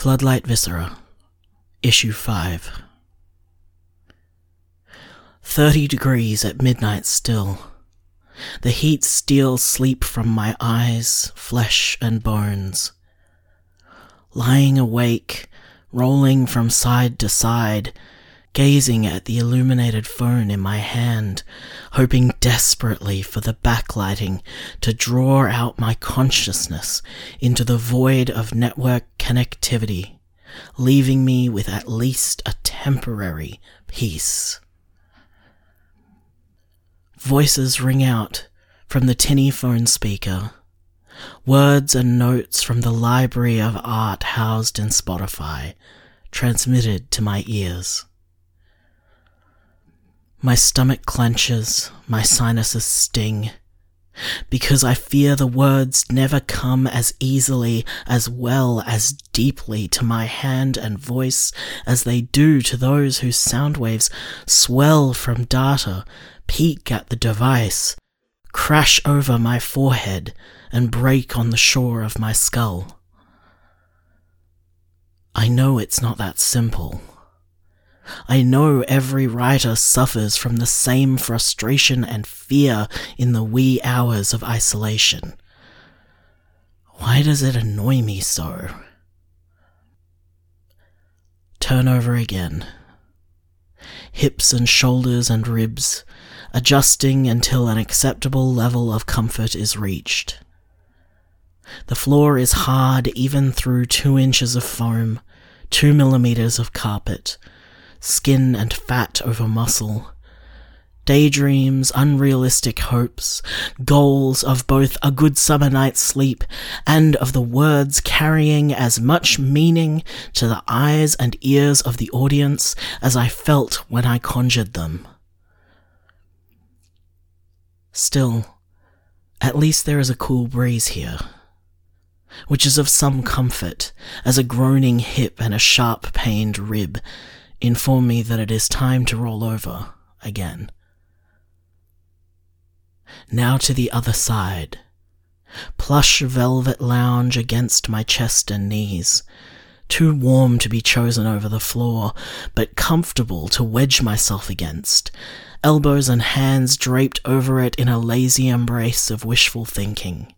Floodlight Viscera, Issue 5. 30 degrees at midnight still. The heat steals sleep from my eyes, flesh, and bones. Lying awake, rolling from side to side, gazing at the illuminated phone in my hand, hoping desperately for the backlighting to draw out my consciousness into the void of network connectivity, leaving me with at least a temporary peace. Voices ring out from the tinny phone speaker. Words and notes from the library of art housed in Spotify, transmitted to my ears. My stomach clenches, my sinuses sting, because I fear the words never come as easily, as well, as deeply to my hand and voice as they do to those whose sound waves swell from data, peak at the device, crash over my forehead, and break on the shore of my skull. I know it's not that simple. I know every writer suffers from the same frustration and fear in the wee hours of isolation. Why does it annoy me so? Turn over again. Hips and shoulders and ribs, adjusting until an acceptable level of comfort is reached. The floor is hard even through two inches of foam, two millimeters of carpet, skin and fat over muscle. Daydreams, unrealistic hopes, goals of both a good summer night's sleep and of the words carrying as much meaning to the eyes and ears of the audience as I felt when I conjured them. Still, at least there is a cool breeze here, which is of some comfort, as a groaning hip and a sharp pained rib inform me that it is time to roll over again. Now to the other side. Plush velvet lounge against my chest and knees. Too warm to be chosen over the floor, but comfortable to wedge myself against. Elbows and hands draped over it in a lazy embrace of wishful thinking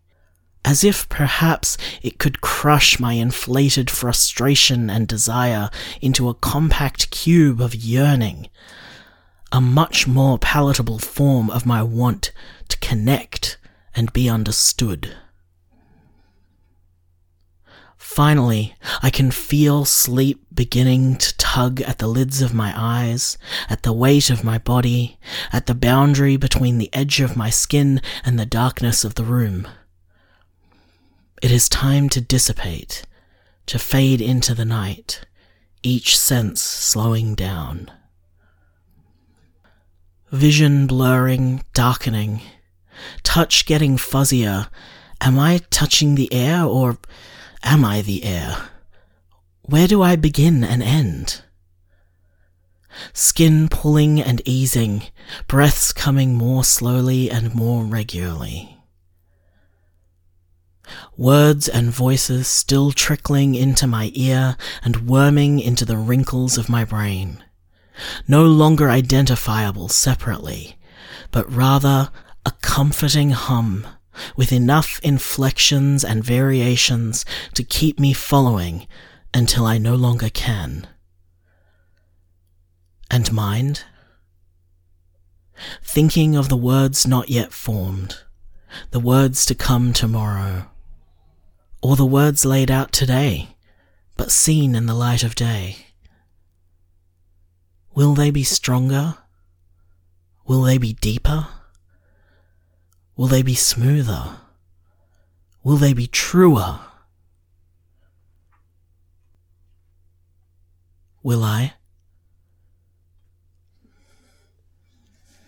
as if perhaps it could crush my inflated frustration and desire into a compact cube of yearning, a much more palatable form of my want to connect and be understood. Finally, I can feel sleep beginning to tug at the lids of my eyes, at the weight of my body, at the boundary between the edge of my skin and the darkness of the room. It is time to dissipate, to fade into the night, each sense slowing down. Vision blurring, darkening, touch getting fuzzier. Am I touching the air or am I the air? Where do I begin and end? Skin pulling and easing, breaths coming more slowly and more regularly words and voices still trickling into my ear and worming into the wrinkles of my brain. No longer identifiable separately, but rather a comforting hum with enough inflections and variations to keep me following until I no longer can. And mind? Thinking of the words not yet formed, the words to come tomorrow or the words laid out today, but seen in the light of day? Will they be stronger? Will they be deeper? Will they be smoother? Will they be truer? Will I?